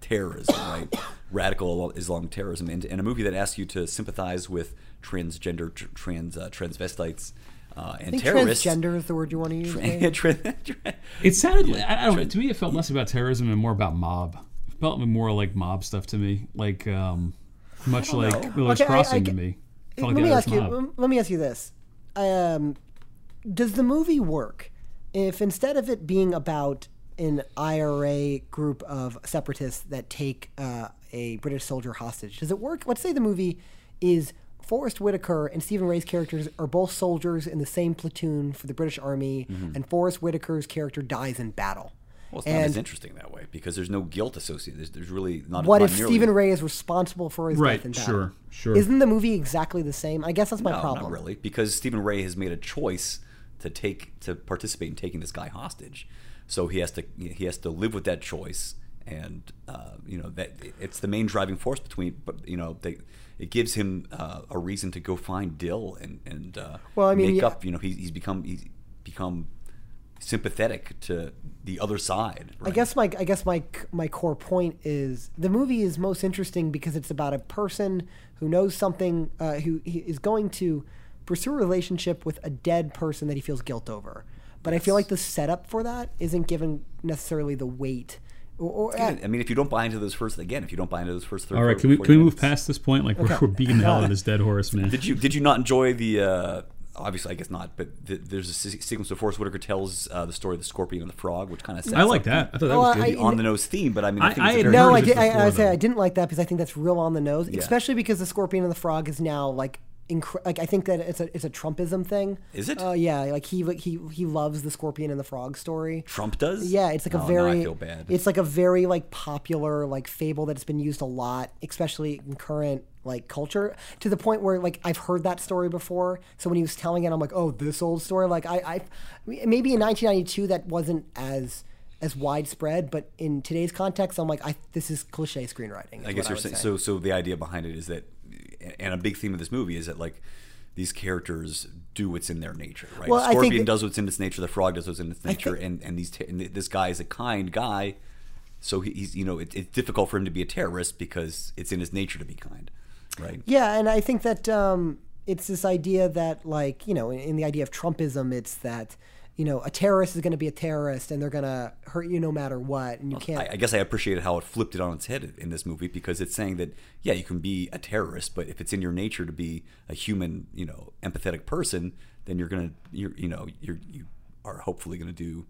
terrorism, right? Radical Islamic terrorism, and, and a movie that asks you to sympathize with transgender, tr- trans uh, transvestites, uh, and
I think
terrorists.
transgender is the word you want to use.
Tra-
Dave.
tra- tra-
It sounded. I, I don't know. To me, it felt less about terrorism and more about mob. It felt more like mob stuff to me, like um, much like Miller's
Okay,
Crossing
I
to
get-
me. Felt
let
like
me ask you.
mob.
lem- Let me ask you this: um, Does the movie work if instead of it being about an IRA group of separatists that take uh, a British soldier hostage, does it work? Let's say the movie is Forest Whitaker and Stephen Rea's characters are both soldiers in the same platoon for the British Army, mm-hmm. and Forest Whitaker's character dies in battle.
well, it's not as interesting that way because there's no guilt associated. There's, there's really not.
what
not
if
nearly-
Stephen Rea is responsible for his
Right,
death in battle?
sure, sure.
Isn't the movie exactly the same? I guess that's my
no,
problem.
not really, because Stephen Rea has made a choice to take to participate in taking this guy hostage. So he has to he has to live with that choice, and uh, you know that it's the main driving force between. But you know, they, it gives him uh, a reason to go find Dill and and uh,
Well, I mean,
make
yeah.
up. You know, he's, he's become he's become sympathetic to the other side.
I guess my I guess my my core point is the movie is most interesting because it's about a person who knows something uh, who he is going to pursue a relationship with a dead person that he feels guilt over. But I feel like the setup for that isn't given necessarily the weight. Or, or
I mean, if you don't buy into those first again, if you don't buy into those first thirty,
All right, can we
40
can we move past this point? Like we're, we're beating the hell out of this dead horse, man.
Did you did you not enjoy the? Uh, obviously, I guess not. But th- there's a se- sequence where Forest Whitaker tells uh, the story of the scorpion and the frog, which kind of sets
I like
up
that. I thought that
Oh,
was good.
the on the nose theme. But I mean, I,
I-
think
I
it's a
no, I did.
it
I, I say I didn't like that because I think that's real on the nose,
Yeah.
especially because the scorpion and the frog is now like. Incre- like I think that it's a it's a Trumpism thing.
Is it?
Uh, yeah, like he he he loves the scorpion and the frog story.
Trump does.
Yeah, it's like a
Oh,
very.
Now I feel bad.
It's like a very like popular like fable that's been used a lot, especially in current like culture, to the point where like I've heard that story before. So when he was telling it, I'm like, oh, this old story. Like I, I maybe in 1992 that wasn't as as widespread, but in today's context, I'm like, I this is cliche screenwriting. is
I guess you're saying
say.
so. So the idea behind it is that, and a big theme of this movie is that like these characters do what's in their nature, right?
Well,
the
I think
scorpion
that-
does what's in its nature. The frog does what's in its nature,
think-
and and these and this guy is a kind guy, so he's you know it, it's difficult for him to be a terrorist because it's in his nature to be kind. right?
Yeah, and I think that um, it's this idea that, like, you know, in, in the idea of Trumpism, it's that, you know, a terrorist is going to be a terrorist and they're going to hurt you no matter what, and you can't.
I, I guess I appreciated how it flipped it on its head in this movie because it's saying that yeah, you can be a terrorist, but if it's in your nature to be a human, you know, empathetic person, then you're gonna, you're, you know, you're you are hopefully gonna do,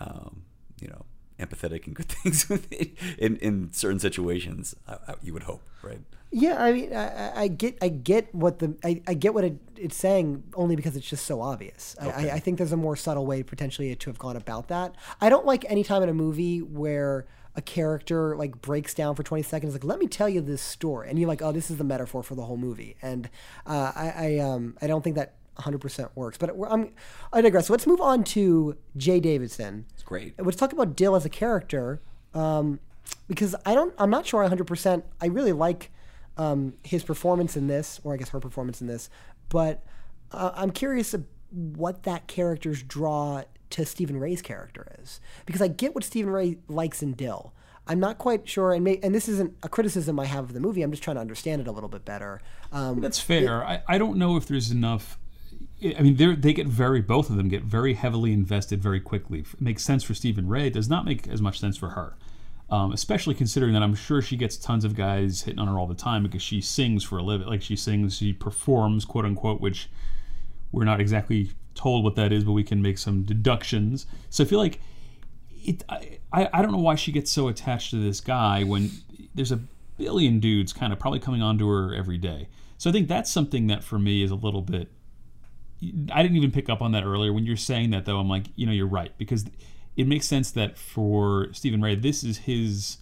um, you know, empathetic and good things with it in in certain situations. I, I, you would hope, right?
Yeah, I mean, I, I get, I get what the, I, I get what it, it's saying only because it's just so obvious. I, I, I think there's a more subtle way potentially to have gone about that. I don't like any time in a movie where a character like breaks down for 20 seconds, like let me tell you this story, and you're like, oh, this is the metaphor for the whole movie, and uh, I, I, um, I don't think that 100% works. But I'm, I digress. So let's move on to Jaye Davidson.
It's great.
Let's talk about Dill as a character, um, because I don't, I'm not sure 100%. I really like um, his performance in this, or I guess her performance in this, but uh, I'm curious what that character's draw to Stephen Rea's character is, because I get what Stephen Rea likes in Dill. I'm not quite sure, and may, and this isn't a criticism I have of the movie. I'm just trying to understand it a little bit better. Um,
That's fair. I, I don't know if there's enough. I mean, they they get very both of them get very heavily invested very quickly. It makes sense for Stephen Rea. It does not make as much sense for her, um, especially considering that I'm sure she gets tons of guys hitting on her all the time because she sings for a living. Like she sings, she performs, quote unquote, which we're not exactly told what that is, but we can make some deductions. So I feel like it. I, I don't know why she gets so attached to this guy when there's a billion dudes kind of probably coming onto her every day. So I think that's something that for me is a little bit. I didn't even pick up on that earlier. When you're saying that though, I'm like, you know, you're right because it makes sense that for Stephen Rea, this is his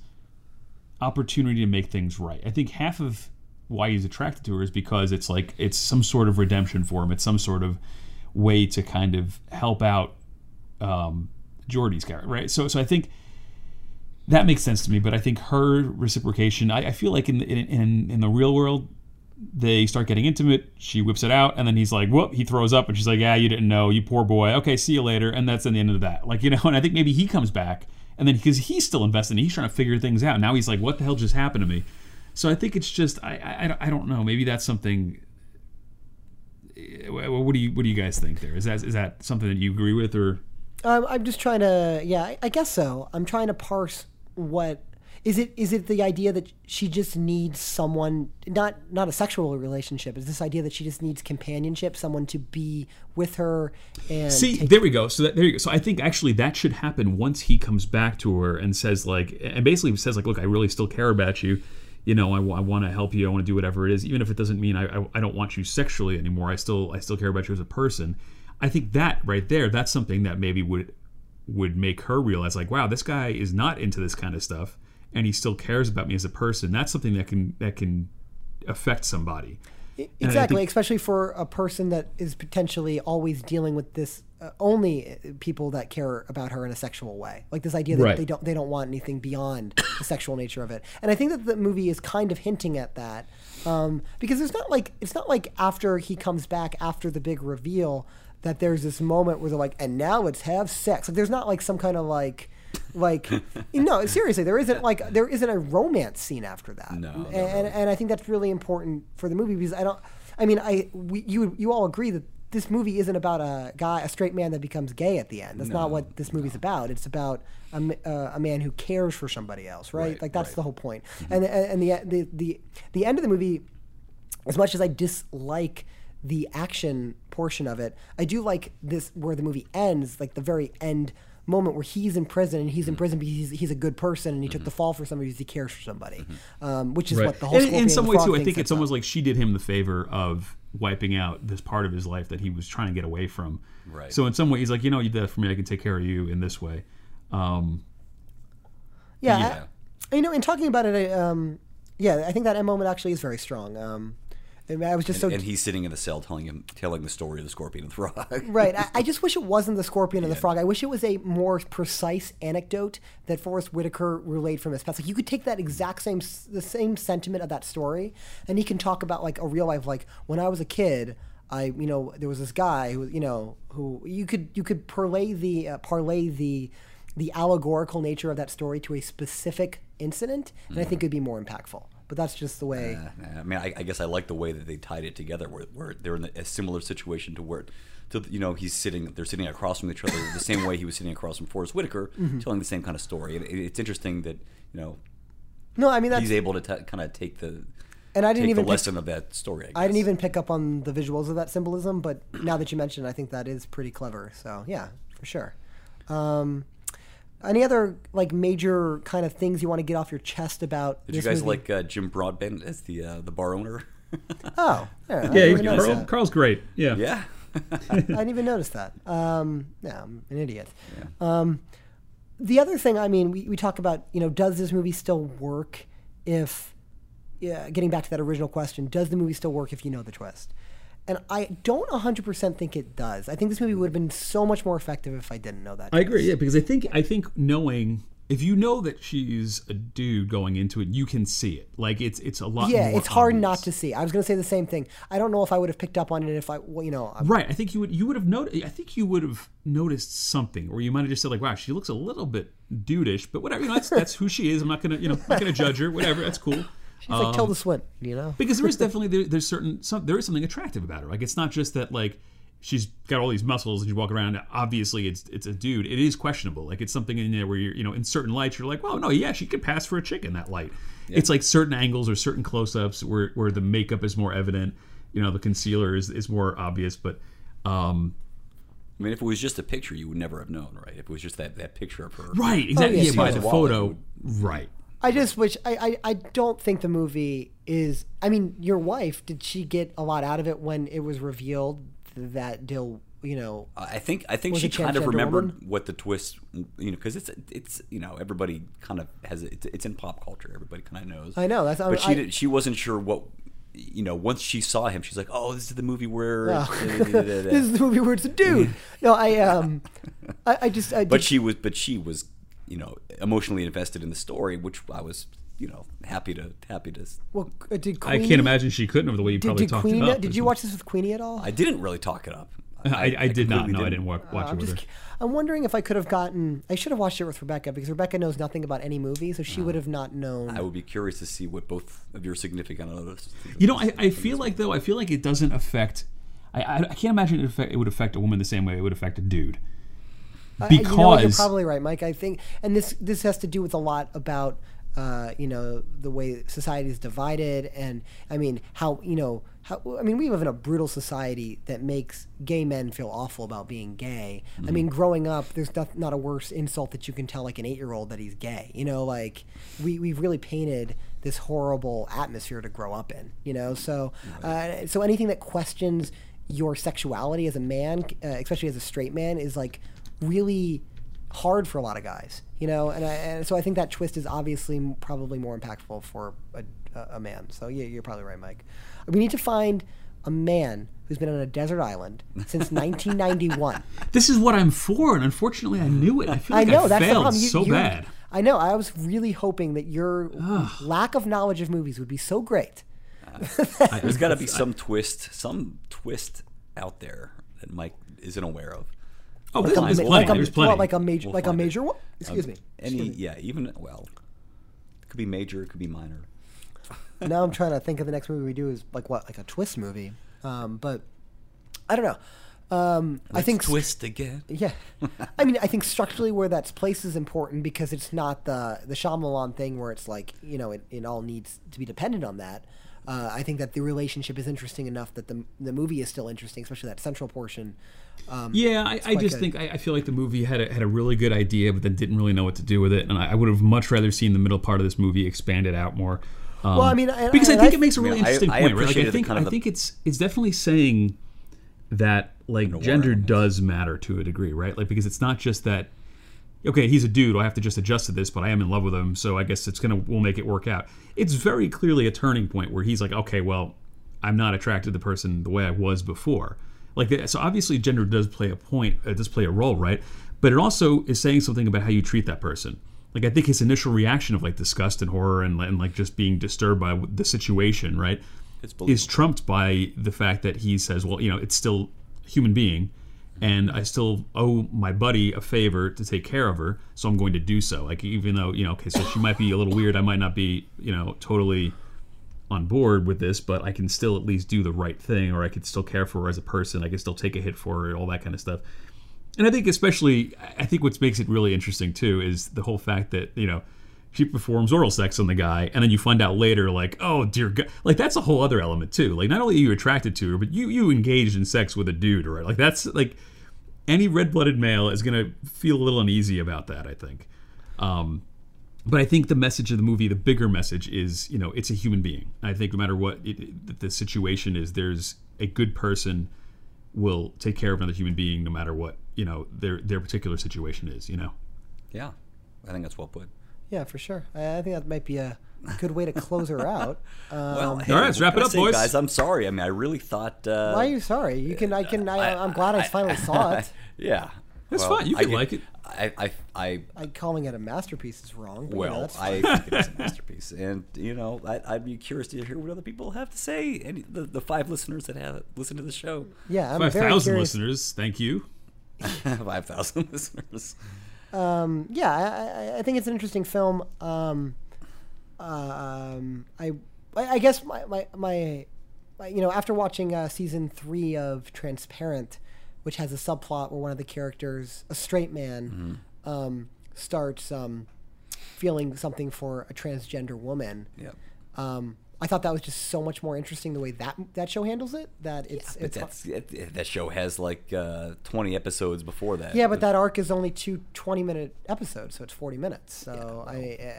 opportunity to make things right. I think half of why he's attracted to her is because it's like it's some sort of redemption for him. It's some sort of way to kind of help out um, Jody's character, right? So, so I think that makes sense to me. But I think her reciprocation, I, I feel like in, in in in the real world, they start getting intimate. She whips it out, and then he's like, "Whoop!" He throws up, and she's like, "Yeah, you didn't know, you poor boy. Okay, see you later." And that's the end of that. Like you know, and I think maybe he comes back, and then because he's still invested, he's trying to figure things out. Now he's like, "What the hell just happened to me?" So I think it's just I I, I don't know. Maybe that's something. What do you what do you guys think there? Is that is that something that you agree with or?
Um, I'm just trying to, yeah, I guess so. I'm trying to parse what is it. Is it the idea that she just needs someone, not not a sexual relationship? Is this idea that she just needs companionship, someone to be with her? And
See, there we go. So that, there you go. So I think actually that should happen once he comes back to her and says like, and basically says like, look, I really still care about you. You know, I, want to help you. I want to do whatever it is, even if it doesn't mean I, I I don't want you sexually anymore. I still I still care about you as a person. I think that right there, that's something that maybe would would make her realize like, wow, this guy is not into this kind of stuff, and he still cares about me as a person. That's something that can that can affect somebody.
Exactly,
think-
especially for a person that is potentially always dealing with this uh, only uh, people that care about her in a sexual way. Like this idea that
Right.
they don't they don't want anything beyond the sexual nature of it. And I think that the movie is kind of hinting at that um, because it's not like it's not like after he comes back after the big reveal that there's this moment where they're like, and now let's have sex. Like there's not like some kind of like. Like no, seriously, there isn't like there isn't a romance scene after that.
No,
and,
not
and and I think that's really important for the movie because I don't. I mean, I we, you you all agree that this movie isn't about a guy, a straight man that becomes gay at the end. That's not what this movie's about. It's about a, uh, a man who cares for somebody else, right?
Right,
like that's
right.
the whole point. And and the, the the the end of the movie, as much as I dislike the action portion of it, I do like this where the movie ends, like the very end moment where he's in prison and he's in prison because he's, he's a good person and he took the fall for somebody because he cares for somebody, um, which is what the whole
And
Scorpion
in some
and
way too, I think
sets
it's almost
up.
like she did him the favor of wiping out this part of his life that he was trying to get away from.
Right.
So in some way, he's like, you know, you did that for me. I can take care of you in this way. Um,
Yeah,
Yeah.
I- you know, in talking about it, I, um, yeah, I think that moment actually is very strong. Um, Mean, I was just so
and he's sitting in the cell telling him telling the story of the scorpion and the frog.
right. I, I just wish it wasn't the scorpion and the frog. I wish it was a more precise anecdote that Forest Whitaker relayed from his past. Like you could take that exact same the same sentiment of that story, and he can talk about like a real life. Like when I was a kid, I you know there was this guy who you know who you could you could parlay the uh, parlay the the allegorical nature of that story to a specific incident, and I think it'd be more impactful. But that's just the way.
Uh, I mean, I, I guess I like the way that they tied it together, where, where they're in a similar situation to where, to you know, he's sitting, they're sitting across from each other the same way he was sitting across from Forest Whitaker,
Mm-hmm.
telling the same kind of story. And it, it's interesting that you know
no, I mean
he's able to t- kind of take the
and I didn't even
the
pick-
lesson of that story. I, guess.
I didn't even pick up on the visuals of that symbolism, but now that you mention, it, I think that is pretty clever. So yeah, for sure. Um, any other like major kind of things you want to get off your chest about?
Did you
this
guys
movie?
like uh, Jim Broadbent as the uh, the bar owner?
Oh, yeah,
Yeah,
didn't
he's,
even notice
Carl. Carl's great. Yeah.
yeah.
I didn't even notice that. Um, yeah, I'm an idiot. Um, the other thing, I mean, we, we talk about, you know, does this movie still work if, yeah, getting back to that original question, does the movie still work if you know the twist? And I don't 100% think it does. I think this movie would have been so much more effective if I didn't know that.
I agree. Yeah, because I think I think knowing if you know that she's a dude going into it, you can see it. Like it's it's a lot.
Yeah, it's hard
obvious.
not to see. I was going to say the same thing. I don't know if I would have picked up on it if I, well, you know, I'm,
Right. I think you would you would have noticed. I think you would have noticed something, or you might have just said like, "Wow, she looks a little bit dudeish," but whatever. You know, that's that's who she is. I'm not gonna you know I'm not gonna judge her. Whatever. That's cool.
She's like Tilda Swinton, you know?
because there is definitely there, there's certain some, there is something attractive about her. Like it's not just that like she's got all these muscles and you walk around. Obviously, it's it's a dude. It is questionable. Like it's something in there where you're you know in certain lights you're like, well, no, yeah, she could pass for a chick in that light. It's like certain angles or certain close-ups where where the makeup is more evident. You know, the concealer is is more obvious, but. um
I mean, if it was just a picture, you would never have known, right? If it was just that, that picture of her,
Right, exactly.
yeah,
yeah, by the
Wallet
photo.
would-
Right.
I just wish I, I I don't think the movie is. I mean, your wife did she get a lot out of it when it was revealed that Dill, you know,
I think I think she kind of remembered
woman?
what the twist, you know, because it's it's you know everybody kind of has it, it's, it's in pop culture. Everybody kind of knows.
I know, that's-
but she
I-
did, she wasn't sure what you know. Once she saw him, she's like, oh, this is the movie where.
Oh. this is the movie where it's a dude. No, I um, I, I just I
but she was but she was you know emotionally invested in the story, which I was you know happy to happy to.
well, uh, did
I can't imagine she couldn't have the way you
Did,
probably
did
talked
Queenie?
about.
Did you watch this with Queenie at all?
I didn't really talk it up.
I, I, did not.
completely
No, I didn't watch, watch
I'm
it with
just.
her.
I'm wondering if I could have gotten. I should have watched it with Rebecca because Rebecca knows nothing about any movie, so she would have not known.
I would be curious to see what both of your significant others.
You know, I, I feel like though I feel like it doesn't affect. I, I, I can't imagine it, affect, it would affect a woman the same way it would affect a dude. Because
you know, you're probably right, Mike. I think, and this this has to do with a lot about uh, you know the way society is divided, and I mean how you know how I mean we live in a brutal society that makes gay men feel awful about being gay. I mean, growing up, there's not, not a worse insult that you can tell like an eight year old that he's gay. You know, like we we've really painted this horrible atmosphere to grow up in. You know, so uh, so anything that questions your sexuality as a man, uh, especially as a straight man, is like really hard for a lot of guys, you know. And, I, and so I think that twist is obviously probably more impactful for a, a, a man. So yeah, you're probably right, Mike. We need to find a man who's been on a desert island since 1991.
This is what I'm for, and unfortunately, I knew it. I feel like
I know
I
that's the
failed
problem. You,
so
you-
bad.
I know. I was really hoping that your lack of knowledge of movies would be so great.
There's got to be some twist, some twist out there that Mike isn't aware of.
Oh,
Like
there's,
a,
there's
ma-
plenty.
like a,
there's plenty.
well, like a major,
We'll
like a major one. Excuse me.
Any, yeah, even well, it could be major, it could be minor.
now I'm trying to think of the next movie we do is like what, like a twist movie. Um, but I don't know. Um, I think
twist again.
Yeah, I mean, I think structurally where that's placed is important because it's not the the Shyamalan thing where it's like you know it, it all needs to be dependent on that. Uh, I think that the relationship is interesting enough that the the movie is still interesting, especially that central portion. Um,
Yeah, I, I just
good.
think I, I feel like the movie had a, had a really good idea, but then didn't really know what to do with it, and I, I would have much rather seen the middle part of this movie expanded out more. Um,
Well, I mean, and-
because I
and
think
I-
it makes a really
I-
interesting
I
point, right? Like, I think
kind of
I
the-
think it's it's definitely saying that like gender does matter to a degree, right? Like because it's not just that okay, he's a dude, I have to just adjust to this, but I am in love with him, so I guess it's gonna we'll make it work out. It's very clearly a turning point where he's like, okay, well, I'm not attracted to the person the way I was before. Like so, obviously, gender does play a point, it does play a role, right? But it also is saying something about how you treat that person. Like I think his initial reaction of like disgust and horror and, and like just being disturbed by the situation, right,
It's
is trumped by the fact that he says, well, you know, it's still a human being, and I still owe my buddy a favor to take care of her, so I'm going to do so. Like even though you know, okay, so she might be a little weird, I might not be, you know, totally on board with this, but I can still at least do the right thing, or I could still care for her as a person. I can still take a hit for her, all that kind of stuff. And I think, especially, I think what makes it really interesting too is the whole fact that you know she performs oral sex on the guy, and then you find out later, like, oh dear God, like that's a whole other element too. Like, not only are you attracted to her, but you you engaged in sex with a dude, right? Like that's like any red-blooded male is gonna feel a little uneasy about that. I think. Um, but I think the message of the movie, the bigger message is, you know, it's a human being. I think no matter what it, the situation is, there's a good person will take care of another human being, no matter what you know their their particular situation is. You know.
Yeah, I think that's well put.
Yeah, for sure. I, I think that might be a good way to close her out. Um,
Well, hey,
All right, let's wrap it up,
say,
boys.
guys. I'm sorry. I mean, I really thought. Uh,
why are you sorry? You can. I can. I, I'm glad I finally saw it.
yeah,
That's
Well,
fine. You
I
can like it.
I, I, I
I calling it a masterpiece is wrong. But yeah,
well,
that's
I think it is a masterpiece, and you know, I, I'd be curious to hear what other people have to say. Any the, the five listeners that have listened to the show,
yeah, I'm
Five
very
thousand listeners, thank you.
five thousand listeners.
Um, yeah, I, I, think it's an interesting film. Um, um, I, I I guess my, my, my, you know, after watching uh, season three of Transparent, which has a subplot where one of the characters, a straight man, um, starts um, feeling something for a transgender woman.
Yeah.
I thought that was just so much more interesting the way that that show handles it. That it's
But
it's
that's it, that show has like uh, twenty episodes before that.
Yeah, but that arc is only two 20 minute episodes, so it's 40 minutes. So I,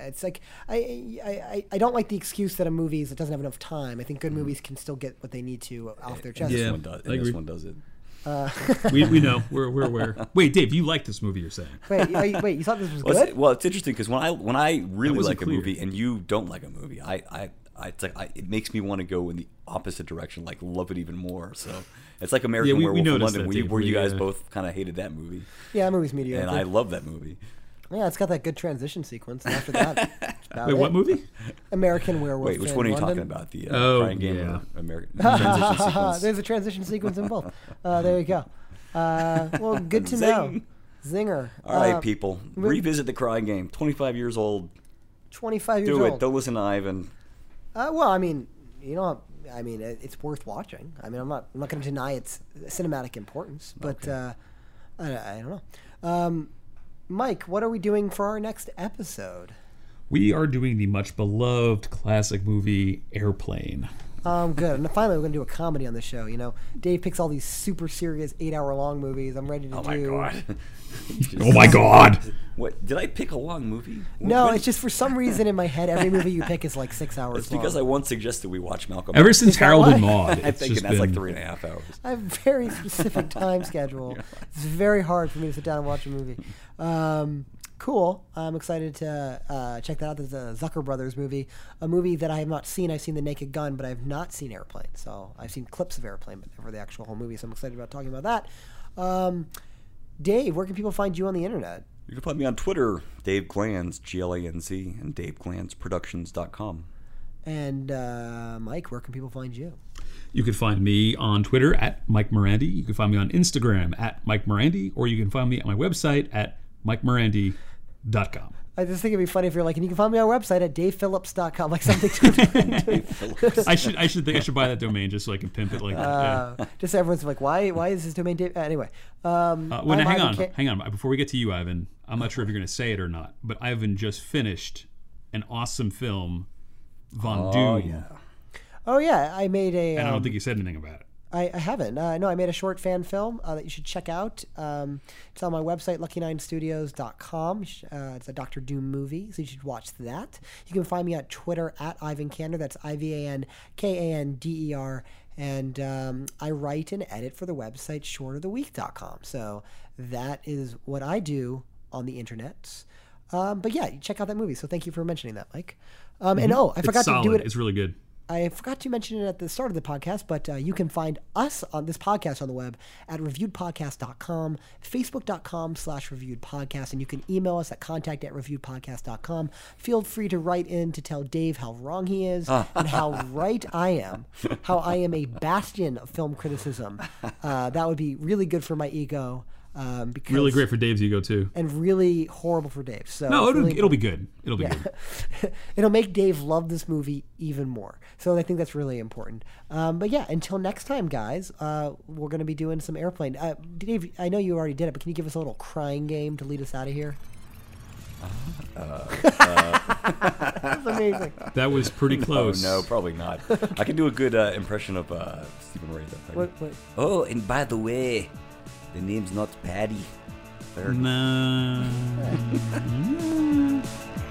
it's like I, I, I, I don't like the excuse that a movie is it doesn't have enough time. I think good movies can still get what they need to off their chest.
Yeah, this
one does.
I
And this one does it.
We, we know. We're, we're aware. Wait, Dave, you like this movie? You're saying?
Wait, you- wait, you thought this was
Well,
good?
it's, well, it's interesting because when I when I really
wasn't
like a movie and you don't like a movie, I I, I, it's like I, it makes me want to go in the opposite direction, like love it even more. So it's like American
we- we
Werewolf in London, where, you, where you guys
uh,
both kind of hated that movie,
yeah, that movie's mediocre.
and I love that movie.
yeah, it's got that good transition sequence. And after that, about
Wait, what
it.
movie?
American Werewolf.
Wait, which
in
one are you
London.
talking about? The uh,
Oh,
Crying Game
yeah.
American transition sequence?
There's a transition sequence in both. Uh, there you go. Uh, well, good to know. Zinger.
All right,
Uh,
people, revisit the Crying Game. Twenty five years old.
25 years
Do it.
old.
Don't listen to Ivan.
Uh, well, I mean, you know, I mean, it's worth watching. I mean, I'm not, I'm not going to deny its cinematic importance, but uh, I, I don't know. Um, Mike, what are we doing for our next episode?
We are doing the much beloved classic movie Airplane.
Um, good. And finally, we're going to do a comedy on the show. You know, Dave picks all these super serious eight-hour-long movies. I'm ready to
Oh
do.
my god.
Oh my God!
What did I pick a long movie?
No,
When-
it's just for some reason in my head, every movie you pick is like six hours
It's because I once suggested we watch Malcolm.
Ever
X.
since
that
Harold and Maude,
I think
it's
thinking
just
that's
been
like three and a half hours.
I have a very specific time schedule. It's very hard for me to sit down and watch a movie. Um, cool. I'm excited to uh, check that out. There's a Zucker Brothers movie, a movie that I have not seen. I've seen The Naked Gun, but I have not seen Airplane. So I've seen clips of Airplane, but never the actual whole movie. So I'm excited about talking about that. Um, Dave, where can people find you on the internet?
You can find me on Twitter, Dave Glanz, G L A N Z, and DaveGlanzProductions.com.
And uh, Mike, where can people find you?
You can find me on Twitter at Mike Morandi. You can find me on Instagram at Mike Morandi, or you can find me at my website at MikeMorandi.com.
I just think it'd be funny if you're like, and you can find me on our website at davephillips.com, like something to
I should I should think I should buy that domain just so I can pimp it like that. yeah.
uh, just everyone's like, why why is this domain Dave? Anyway, um,
Uh, well, now, hang
Ivan
on,
Ca-
hang on. Before we get to you, Ivan, I'm not sure if you're going to say it or not, but Ivan just finished an awesome film, Von Doom,
Oh yeah, I made a.
and I
um,
don't think you said anything about it.
I, I haven't. Uh, no, I made a short fan film uh, that you should check out. Um, it's on my website, lucky9studios.com. Uh, it's a Doctor Doom movie, so you should watch that. You can find me on Twitter at Ivan Kander. That's I V A N K A N D E R. And um, I write and edit for the website shortoftheweek.com. So that is what I do on the internet. Um, but yeah, check out that movie. So thank you for mentioning that, Mike. Um, And oh, I forgot to do it.
It's really good.
I forgot to mention it at the start of the podcast, but uh, you can find us on this podcast on the web at reviewedpodcast.com, facebook.com slash reviewedpodcast, and you can email us at contact at reviewedpodcast.com. Feel free to write in to tell Dave how wrong he is and how right I am, how I am a bastion of film criticism. Uh, that would be really good for my ego. Um, because,
Really great for Dave's ego too.
and really horrible for Dave. So
No, it'll,
really
it'll be good. It'll be
yeah.
good.
It'll make Dave love this movie even more. So I think that's really important. Um, but yeah, until next time, guys, uh, we're going to be doing some airplane. Uh, Dave, I know you already did it, but can you give us a little crying game to lead us out of here? that's amazing.
That was pretty close.
Oh no, probably not. I can do a good uh, impression of uh, Stephen Rea. Though.
What, what,
Oh, and by the way, the name's not Patty. Third.
No.